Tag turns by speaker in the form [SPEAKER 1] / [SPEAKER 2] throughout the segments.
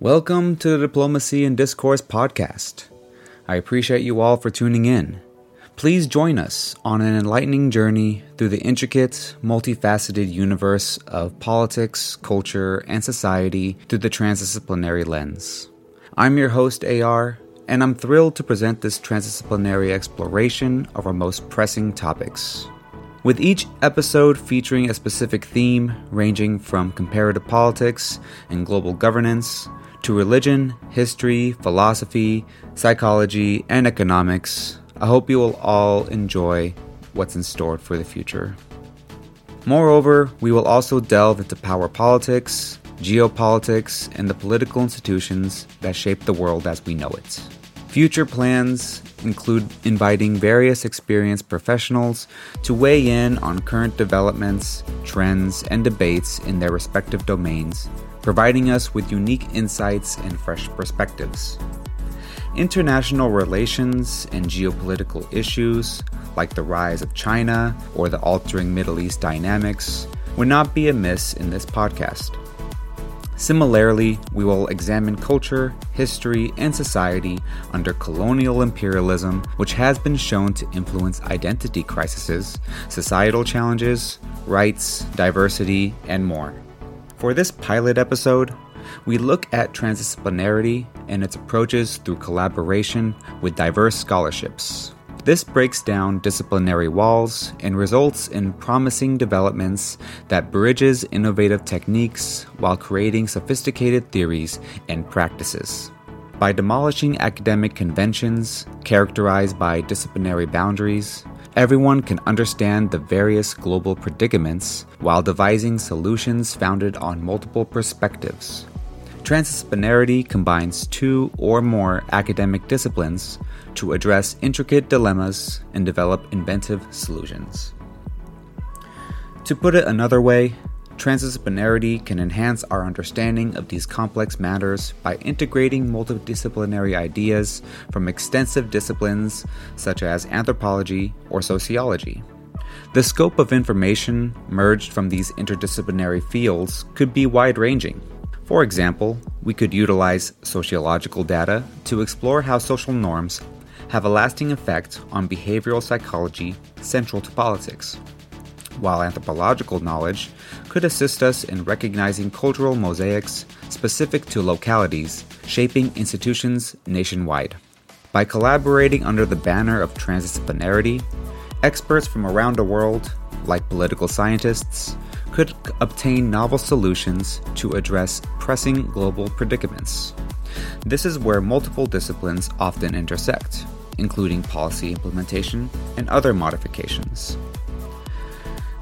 [SPEAKER 1] Welcome to the Diplomacy and Discourse podcast. I appreciate you all for tuning in. Please join us on an enlightening journey through the intricate, multifaceted universe of politics, culture, and society through the transdisciplinary lens. I'm your host, AR, and I'm thrilled to present this transdisciplinary exploration of our most pressing topics. With each episode featuring a specific theme ranging from comparative politics and global governance to religion, history, philosophy, psychology, and economics, I hope you will all enjoy what's in store for the future. Moreover, we will also delve into power politics, geopolitics, and the political institutions that shape the world as we know it. Future plans include inviting various experienced professionals to weigh in on current developments, trends, and debates in their respective domains providing us with unique insights and fresh perspectives. International relations and geopolitical issues, like the rise of China or the altering Middle East dynamics, would not be amiss in this podcast. Similarly, we will examine culture, history, and society under colonial imperialism, which has been shown to influence identity crises, societal challenges, rights, diversity, and more. For this pilot episode, we look at transdisciplinarity and its approaches through collaboration with diverse scholarships. This breaks down disciplinary walls and results in promising developments that bridges innovative techniques while creating sophisticated theories and practices. By demolishing academic conventions characterized by disciplinary boundaries, everyone can understand the various global predicaments while devising solutions founded on multiple perspectives. Transdisciplinarity combines two or more academic disciplines to address intricate dilemmas and develop inventive solutions. To put it another way, Transdisciplinarity can enhance our understanding of these complex matters by integrating multidisciplinary ideas from extensive disciplines such as anthropology or sociology. The scope of information merged from these interdisciplinary fields could be wide ranging. For example, we could utilize sociological data to explore how social norms have a lasting effect on behavioral psychology central to politics while anthropological knowledge could assist us in recognizing cultural mosaics specific to localities shaping institutions nationwide. By collaborating under the banner of transdisciplinarity, experts from around the world, like political scientists, could obtain novel solutions to address pressing global predicaments. This is where multiple disciplines often intersect, including policy implementation and other modifications.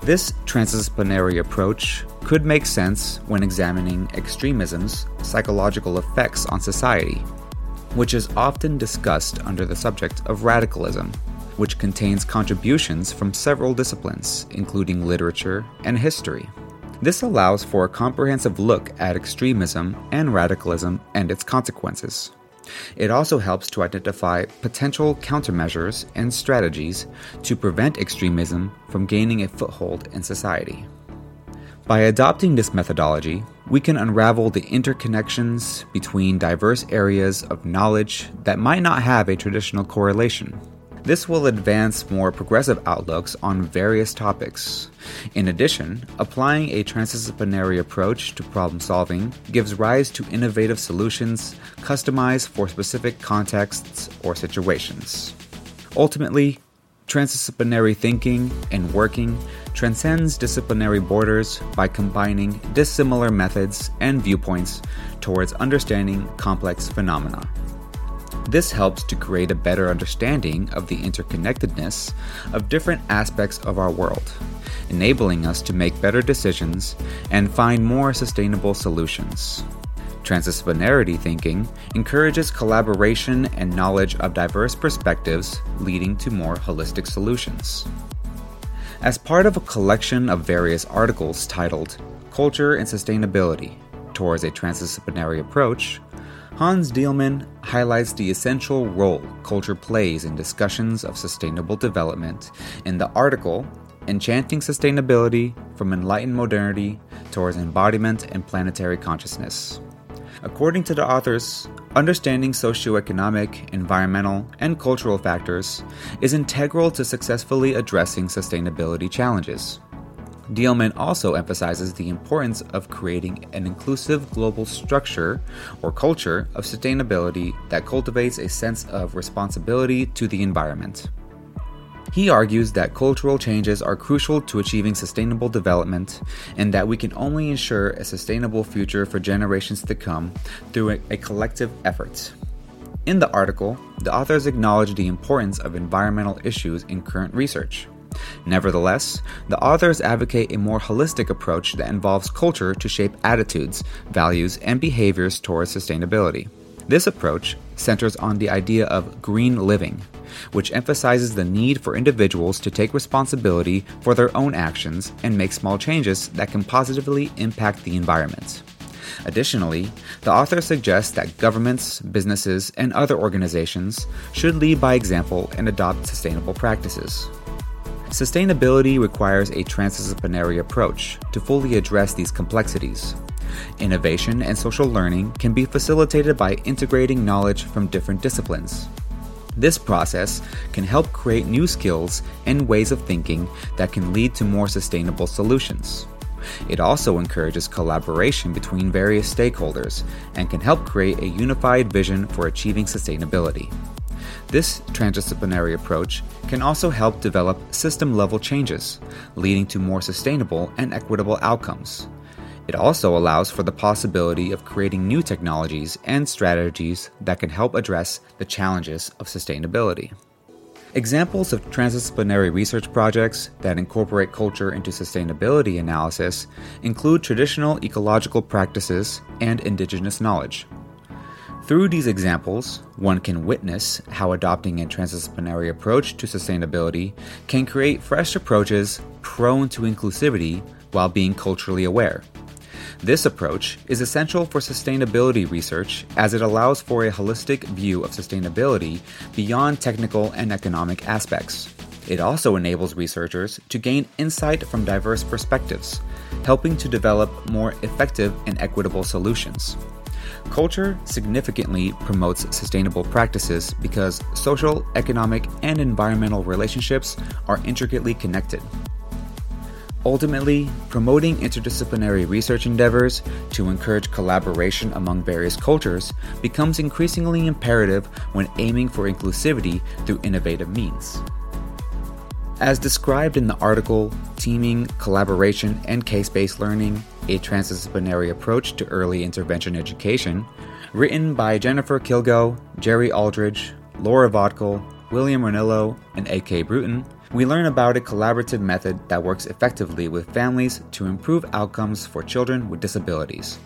[SPEAKER 1] This transdisciplinary approach could make sense when examining extremism's psychological effects on society, which is often discussed under the subject of radicalism, which contains contributions from several disciplines, including literature and history. This allows for a comprehensive look at extremism and radicalism and its consequences. It also helps to identify potential countermeasures and strategies to prevent extremism from gaining a foothold in society. By adopting this methodology, we can unravel the interconnections between diverse areas of knowledge that might not have a traditional correlation. This will advance more progressive outlooks on various topics. In addition, applying a transdisciplinary approach to problem solving gives rise to innovative solutions customized for specific contexts or situations. Ultimately, transdisciplinary thinking and working transcends disciplinary borders by combining dissimilar methods and viewpoints towards understanding complex phenomena. This helps to create a better understanding of the interconnectedness of different aspects of our world, enabling us to make better decisions and find more sustainable solutions. Transdisciplinarity thinking encourages collaboration and knowledge of diverse perspectives, leading to more holistic solutions. As part of a collection of various articles titled Culture and Sustainability Towards a Transdisciplinary Approach, Hans Dieleman highlights the essential role culture plays in discussions of sustainable development in the article Enchanting Sustainability from Enlightened Modernity Towards Embodiment and Planetary Consciousness. According to the authors, understanding socioeconomic, environmental, and cultural factors is integral to successfully addressing sustainability challenges. Dieleman also emphasizes the importance of creating an inclusive global structure or culture of sustainability that cultivates a sense of responsibility to the environment. He argues that cultural changes are crucial to achieving sustainable development and that we can only ensure a sustainable future for generations to come through a, a collective effort. In the article, the authors acknowledge the importance of environmental issues in current research. Nevertheless, the authors advocate a more holistic approach that involves culture to shape attitudes, values, and behaviors towards sustainability. This approach centers on the idea of green living, which emphasizes the need for individuals to take responsibility for their own actions and make small changes that can positively impact the environment. Additionally, the author suggests that governments, businesses, and other organizations should lead by example and adopt sustainable practices. Sustainability requires a transdisciplinary approach to fully address these complexities. Innovation and social learning can be facilitated by integrating knowledge from different disciplines. This process can help create new skills and ways of thinking that can lead to more sustainable solutions. It also encourages collaboration between various stakeholders and can help create a unified vision for achieving sustainability. This transdisciplinary approach can also help develop system level changes, leading to more sustainable and equitable outcomes. It also allows for the possibility of creating new technologies and strategies that can help address the challenges of sustainability. Examples of transdisciplinary research projects that incorporate culture into sustainability analysis include traditional ecological practices and indigenous knowledge. Through these examples, one can witness how adopting a transdisciplinary approach to sustainability can create fresh approaches prone to inclusivity while being culturally aware. This approach is essential for sustainability research as it allows for a holistic view of sustainability beyond technical and economic aspects. It also enables researchers to gain insight from diverse perspectives, helping to develop more effective and equitable solutions. Culture significantly promotes sustainable practices because social, economic, and environmental relationships are intricately connected. Ultimately, promoting interdisciplinary research endeavors to encourage collaboration among various cultures becomes increasingly imperative when aiming for inclusivity through innovative means. As described in the article Teaming, Collaboration, and Case Based Learning A Transdisciplinary Approach to Early Intervention Education, written by Jennifer Kilgo, Jerry Aldridge, Laura Vodkal, William Ranillo, and A.K. Bruton, we learn about a collaborative method that works effectively with families to improve outcomes for children with disabilities.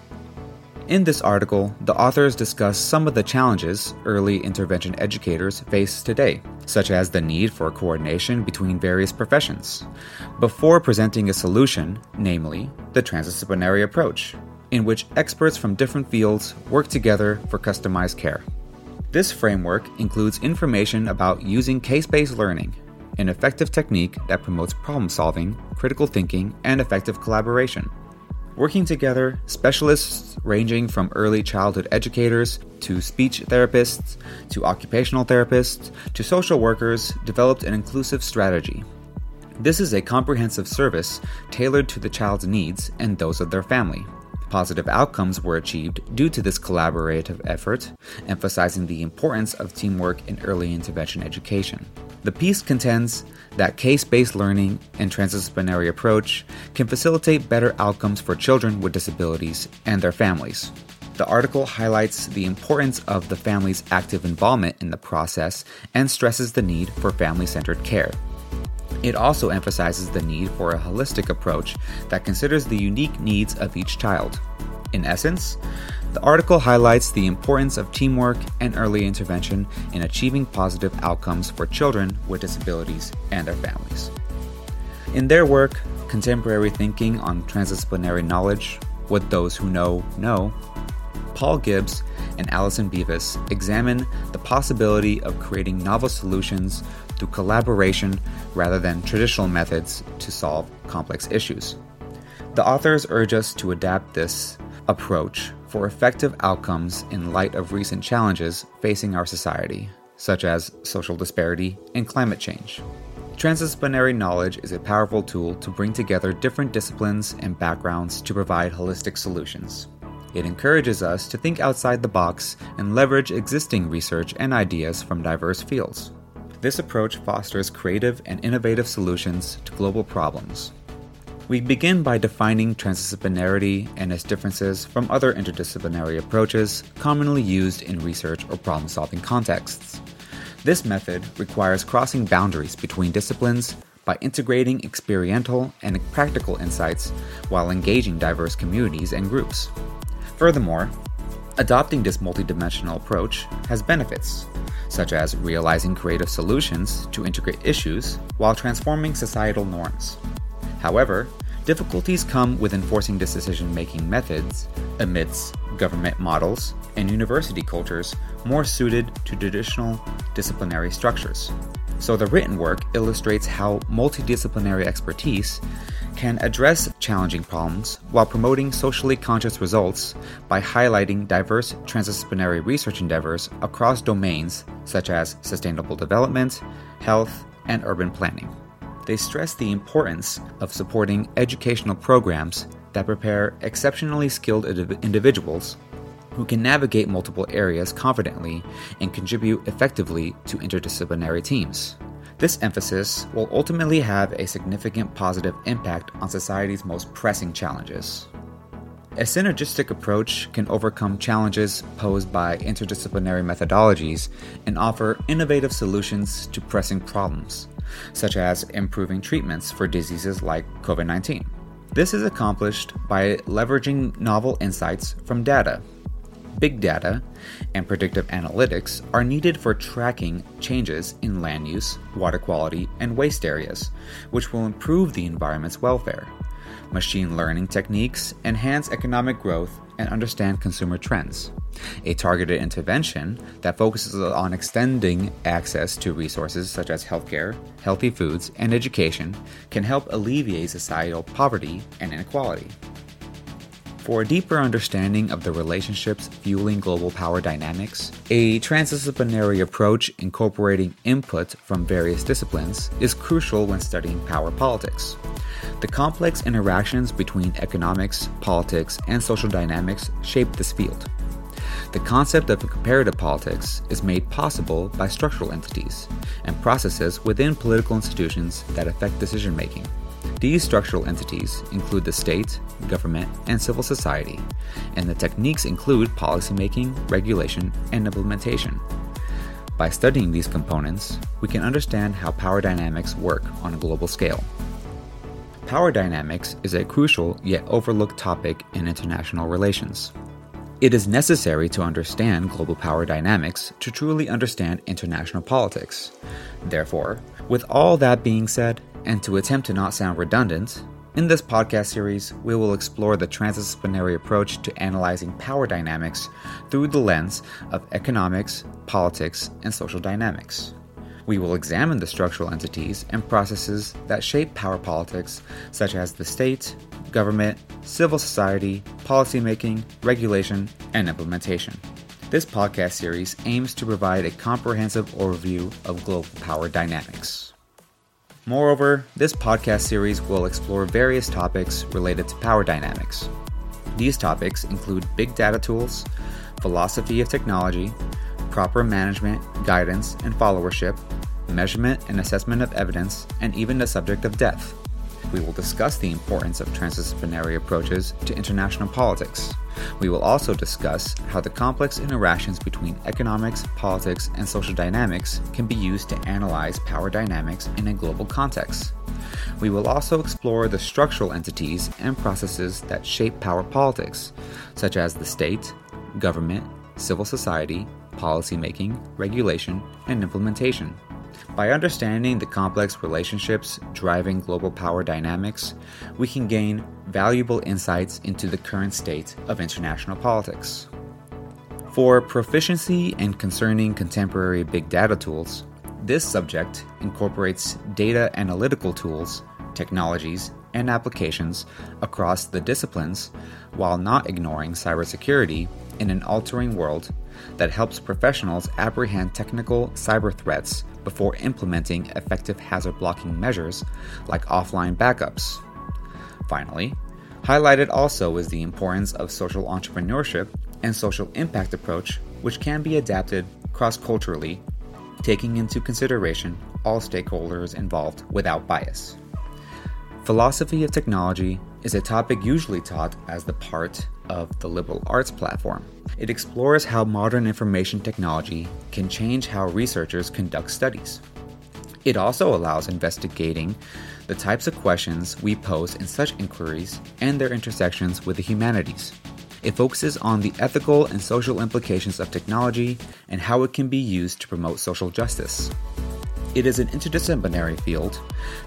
[SPEAKER 1] In this article, the authors discuss some of the challenges early intervention educators face today, such as the need for coordination between various professions, before presenting a solution, namely, the transdisciplinary approach, in which experts from different fields work together for customized care. This framework includes information about using case based learning, an effective technique that promotes problem solving, critical thinking, and effective collaboration. Working together, specialists ranging from early childhood educators to speech therapists to occupational therapists to social workers developed an inclusive strategy. This is a comprehensive service tailored to the child's needs and those of their family. Positive outcomes were achieved due to this collaborative effort, emphasizing the importance of teamwork in early intervention education. The piece contends that case based learning and transdisciplinary approach can facilitate better outcomes for children with disabilities and their families. The article highlights the importance of the family's active involvement in the process and stresses the need for family centered care. It also emphasizes the need for a holistic approach that considers the unique needs of each child. In essence, the article highlights the importance of teamwork and early intervention in achieving positive outcomes for children with disabilities and their families. In their work, Contemporary Thinking on Transdisciplinary Knowledge What Those Who Know Know, Paul Gibbs and Allison Beavis examine the possibility of creating novel solutions through collaboration rather than traditional methods to solve complex issues. The authors urge us to adapt this approach for effective outcomes in light of recent challenges facing our society, such as social disparity and climate change. Transdisciplinary knowledge is a powerful tool to bring together different disciplines and backgrounds to provide holistic solutions. It encourages us to think outside the box and leverage existing research and ideas from diverse fields. This approach fosters creative and innovative solutions to global problems. We begin by defining transdisciplinarity and its differences from other interdisciplinary approaches commonly used in research or problem solving contexts. This method requires crossing boundaries between disciplines by integrating experiential and practical insights while engaging diverse communities and groups. Furthermore, adopting this multidimensional approach has benefits, such as realizing creative solutions to integrate issues while transforming societal norms. However, difficulties come with enforcing this decision making methods amidst government models and university cultures more suited to traditional disciplinary structures. So, the written work illustrates how multidisciplinary expertise can address challenging problems while promoting socially conscious results by highlighting diverse transdisciplinary research endeavors across domains such as sustainable development, health, and urban planning. They stress the importance of supporting educational programs that prepare exceptionally skilled individuals who can navigate multiple areas confidently and contribute effectively to interdisciplinary teams. This emphasis will ultimately have a significant positive impact on society's most pressing challenges. A synergistic approach can overcome challenges posed by interdisciplinary methodologies and offer innovative solutions to pressing problems, such as improving treatments for diseases like COVID 19. This is accomplished by leveraging novel insights from data big data, and predictive analytics are needed for tracking changes in land use, water quality, and waste areas, which will improve the environment's welfare. Machine learning techniques enhance economic growth and understand consumer trends. A targeted intervention that focuses on extending access to resources such as healthcare, healthy foods, and education can help alleviate societal poverty and inequality. For a deeper understanding of the relationships fueling global power dynamics, a transdisciplinary approach incorporating input from various disciplines is crucial when studying power politics. The complex interactions between economics, politics, and social dynamics shape this field. The concept of comparative politics is made possible by structural entities and processes within political institutions that affect decision making. These structural entities include the state, government, and civil society, and the techniques include policymaking, regulation, and implementation. By studying these components, we can understand how power dynamics work on a global scale. Power dynamics is a crucial yet overlooked topic in international relations. It is necessary to understand global power dynamics to truly understand international politics. Therefore, with all that being said, and to attempt to not sound redundant, in this podcast series, we will explore the transdisciplinary approach to analyzing power dynamics through the lens of economics, politics, and social dynamics. We will examine the structural entities and processes that shape power politics, such as the state, government, civil society, policymaking, regulation, and implementation. This podcast series aims to provide a comprehensive overview of global power dynamics. Moreover, this podcast series will explore various topics related to power dynamics. These topics include big data tools, philosophy of technology, proper management, guidance, and followership, measurement and assessment of evidence, and even the subject of death. We will discuss the importance of transdisciplinary approaches to international politics. We will also discuss how the complex interactions between economics, politics, and social dynamics can be used to analyze power dynamics in a global context. We will also explore the structural entities and processes that shape power politics, such as the state, government, civil society, policymaking, regulation, and implementation. By understanding the complex relationships driving global power dynamics, we can gain valuable insights into the current state of international politics. For proficiency and concerning contemporary big data tools, this subject incorporates data analytical tools, technologies, and applications across the disciplines while not ignoring cybersecurity in an altering world that helps professionals apprehend technical cyber threats before implementing effective hazard blocking measures like offline backups. Finally, highlighted also is the importance of social entrepreneurship and social impact approach, which can be adapted cross culturally, taking into consideration all stakeholders involved without bias. Philosophy of technology is a topic usually taught as the part of the liberal arts platform. It explores how modern information technology can change how researchers conduct studies. It also allows investigating the types of questions we pose in such inquiries and their intersections with the humanities. It focuses on the ethical and social implications of technology and how it can be used to promote social justice. It is an interdisciplinary field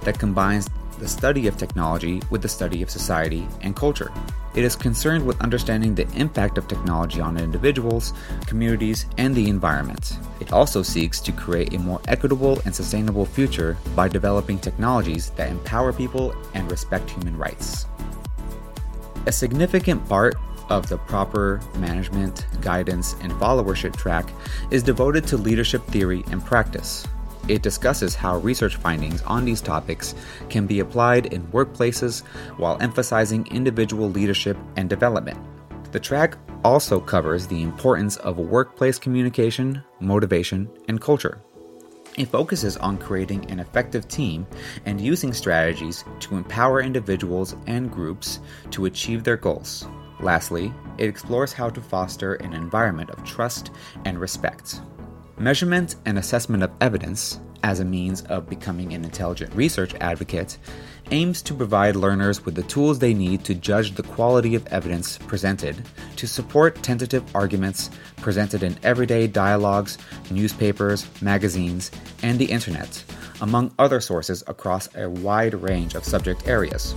[SPEAKER 1] that combines the study of technology with the study of society and culture. It is concerned with understanding the impact of technology on individuals, communities, and the environment. It also seeks to create a more equitable and sustainable future by developing technologies that empower people and respect human rights. A significant part of the proper management, guidance, and followership track is devoted to leadership theory and practice. It discusses how research findings on these topics can be applied in workplaces while emphasizing individual leadership and development. The track also covers the importance of workplace communication, motivation, and culture. It focuses on creating an effective team and using strategies to empower individuals and groups to achieve their goals. Lastly, it explores how to foster an environment of trust and respect. Measurement and assessment of evidence, as a means of becoming an intelligent research advocate, aims to provide learners with the tools they need to judge the quality of evidence presented to support tentative arguments presented in everyday dialogues, newspapers, magazines, and the internet, among other sources across a wide range of subject areas.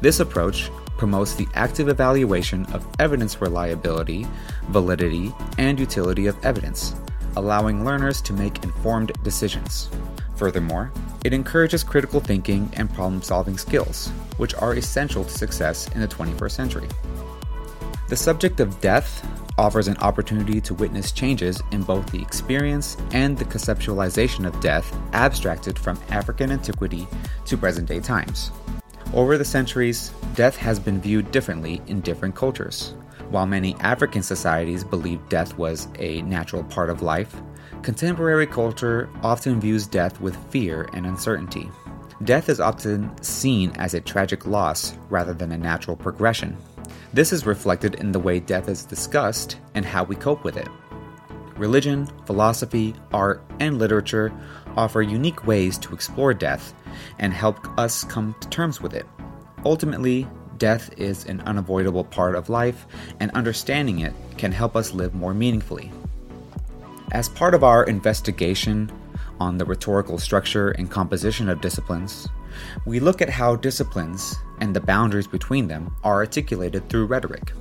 [SPEAKER 1] This approach promotes the active evaluation of evidence reliability, validity, and utility of evidence allowing learners to make informed decisions. Furthermore, it encourages critical thinking and problem solving skills, which are essential to success in the 21st century. The subject of death offers an opportunity to witness changes in both the experience and the conceptualization of death abstracted from African antiquity to present day times. Over the centuries, death has been viewed differently in different cultures. While many African societies believed death was a natural part of life, contemporary culture often views death with fear and uncertainty. Death is often seen as a tragic loss rather than a natural progression. This is reflected in the way death is discussed and how we cope with it. Religion, philosophy, art, and literature offer unique ways to explore death and help us come to terms with it. Ultimately, death is an unavoidable part of life, and understanding it can help us live more meaningfully. As part of our investigation on the rhetorical structure and composition of disciplines, we look at how disciplines and the boundaries between them are articulated through rhetoric.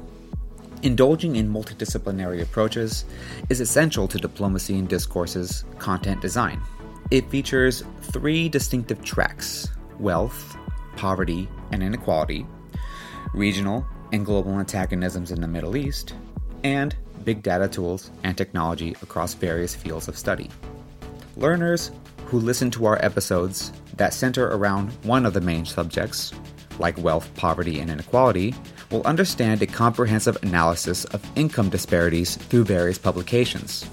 [SPEAKER 1] Indulging in multidisciplinary approaches is essential to diplomacy and discourses content design. It features three distinctive tracks wealth, poverty, and inequality, regional and global antagonisms in the Middle East, and big data tools and technology across various fields of study. Learners who listen to our episodes that center around one of the main subjects, like wealth, poverty, and inequality, will understand a comprehensive analysis of income disparities through various publications.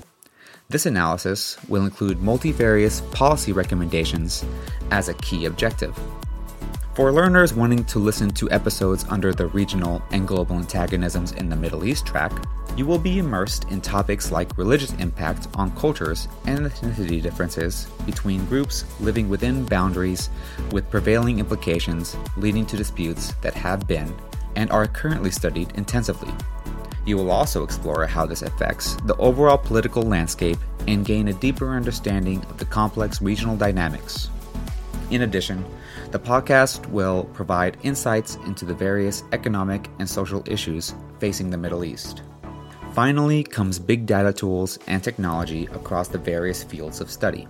[SPEAKER 1] This analysis will include multivarious policy recommendations as a key objective. For learners wanting to listen to episodes under the regional and global antagonisms in the Middle East track, you will be immersed in topics like religious impact on cultures and ethnicity differences between groups living within boundaries with prevailing implications leading to disputes that have been and are currently studied intensively. You will also explore how this affects the overall political landscape and gain a deeper understanding of the complex regional dynamics. In addition, the podcast will provide insights into the various economic and social issues facing the Middle East. Finally comes big data tools and technology across the various fields of study.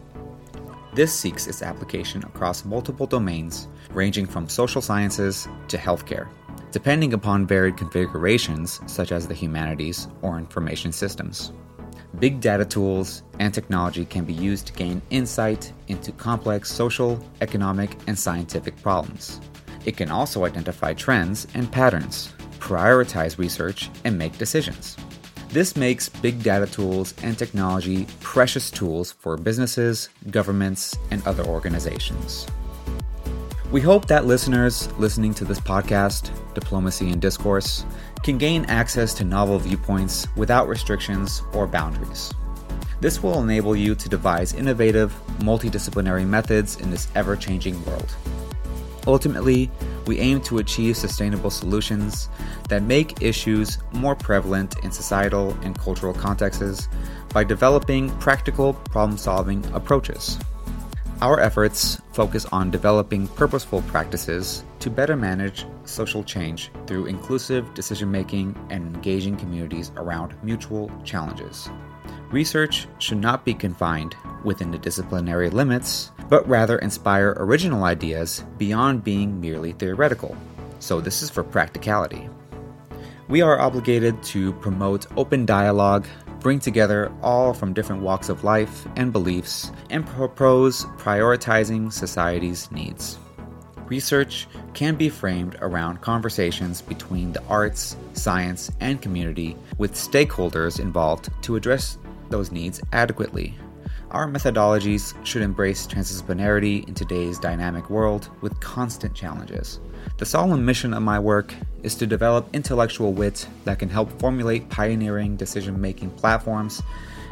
[SPEAKER 1] This seeks its application across multiple domains, ranging from social sciences to healthcare, depending upon varied configurations such as the humanities or information systems. Big data tools and technology can be used to gain insight into complex social, economic, and scientific problems. It can also identify trends and patterns, prioritize research, and make decisions. This makes big data tools and technology precious tools for businesses, governments, and other organizations. We hope that listeners listening to this podcast, Diplomacy and Discourse, can gain access to novel viewpoints without restrictions or boundaries. This will enable you to devise innovative, multidisciplinary methods in this ever changing world. Ultimately, we aim to achieve sustainable solutions that make issues more prevalent in societal and cultural contexts by developing practical problem solving approaches. Our efforts focus on developing purposeful practices to better manage social change through inclusive decision making and engaging communities around mutual challenges. Research should not be confined within the disciplinary limits, but rather inspire original ideas beyond being merely theoretical. So, this is for practicality. We are obligated to promote open dialogue, bring together all from different walks of life and beliefs, and propose prioritizing society's needs. Research can be framed around conversations between the arts, science, and community with stakeholders involved to address those needs adequately. Our methodologies should embrace transdisciplinarity in today's dynamic world with constant challenges. The solemn mission of my work is to develop intellectual wit that can help formulate pioneering decision making platforms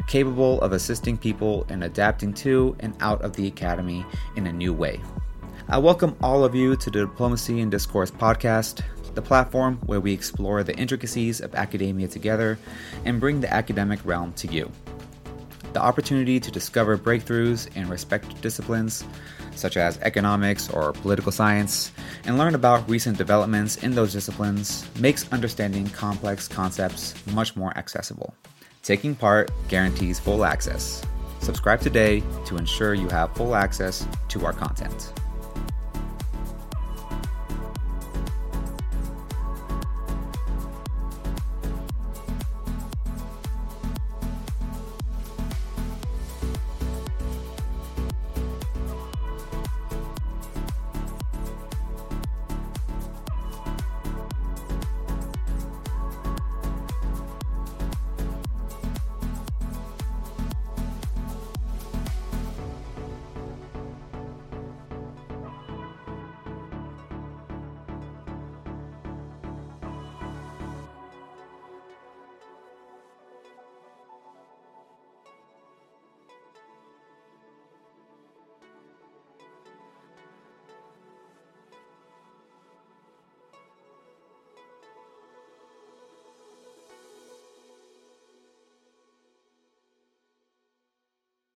[SPEAKER 1] capable of assisting people in adapting to and out of the academy in a new way. I welcome all of you to the Diplomacy and Discourse podcast, the platform where we explore the intricacies of academia together and bring the academic realm to you the opportunity to discover breakthroughs in respective disciplines, such as economics or political science, and learn about recent developments in those disciplines makes understanding complex concepts much more accessible. Taking part guarantees full access. Subscribe today to ensure you have full access to our content.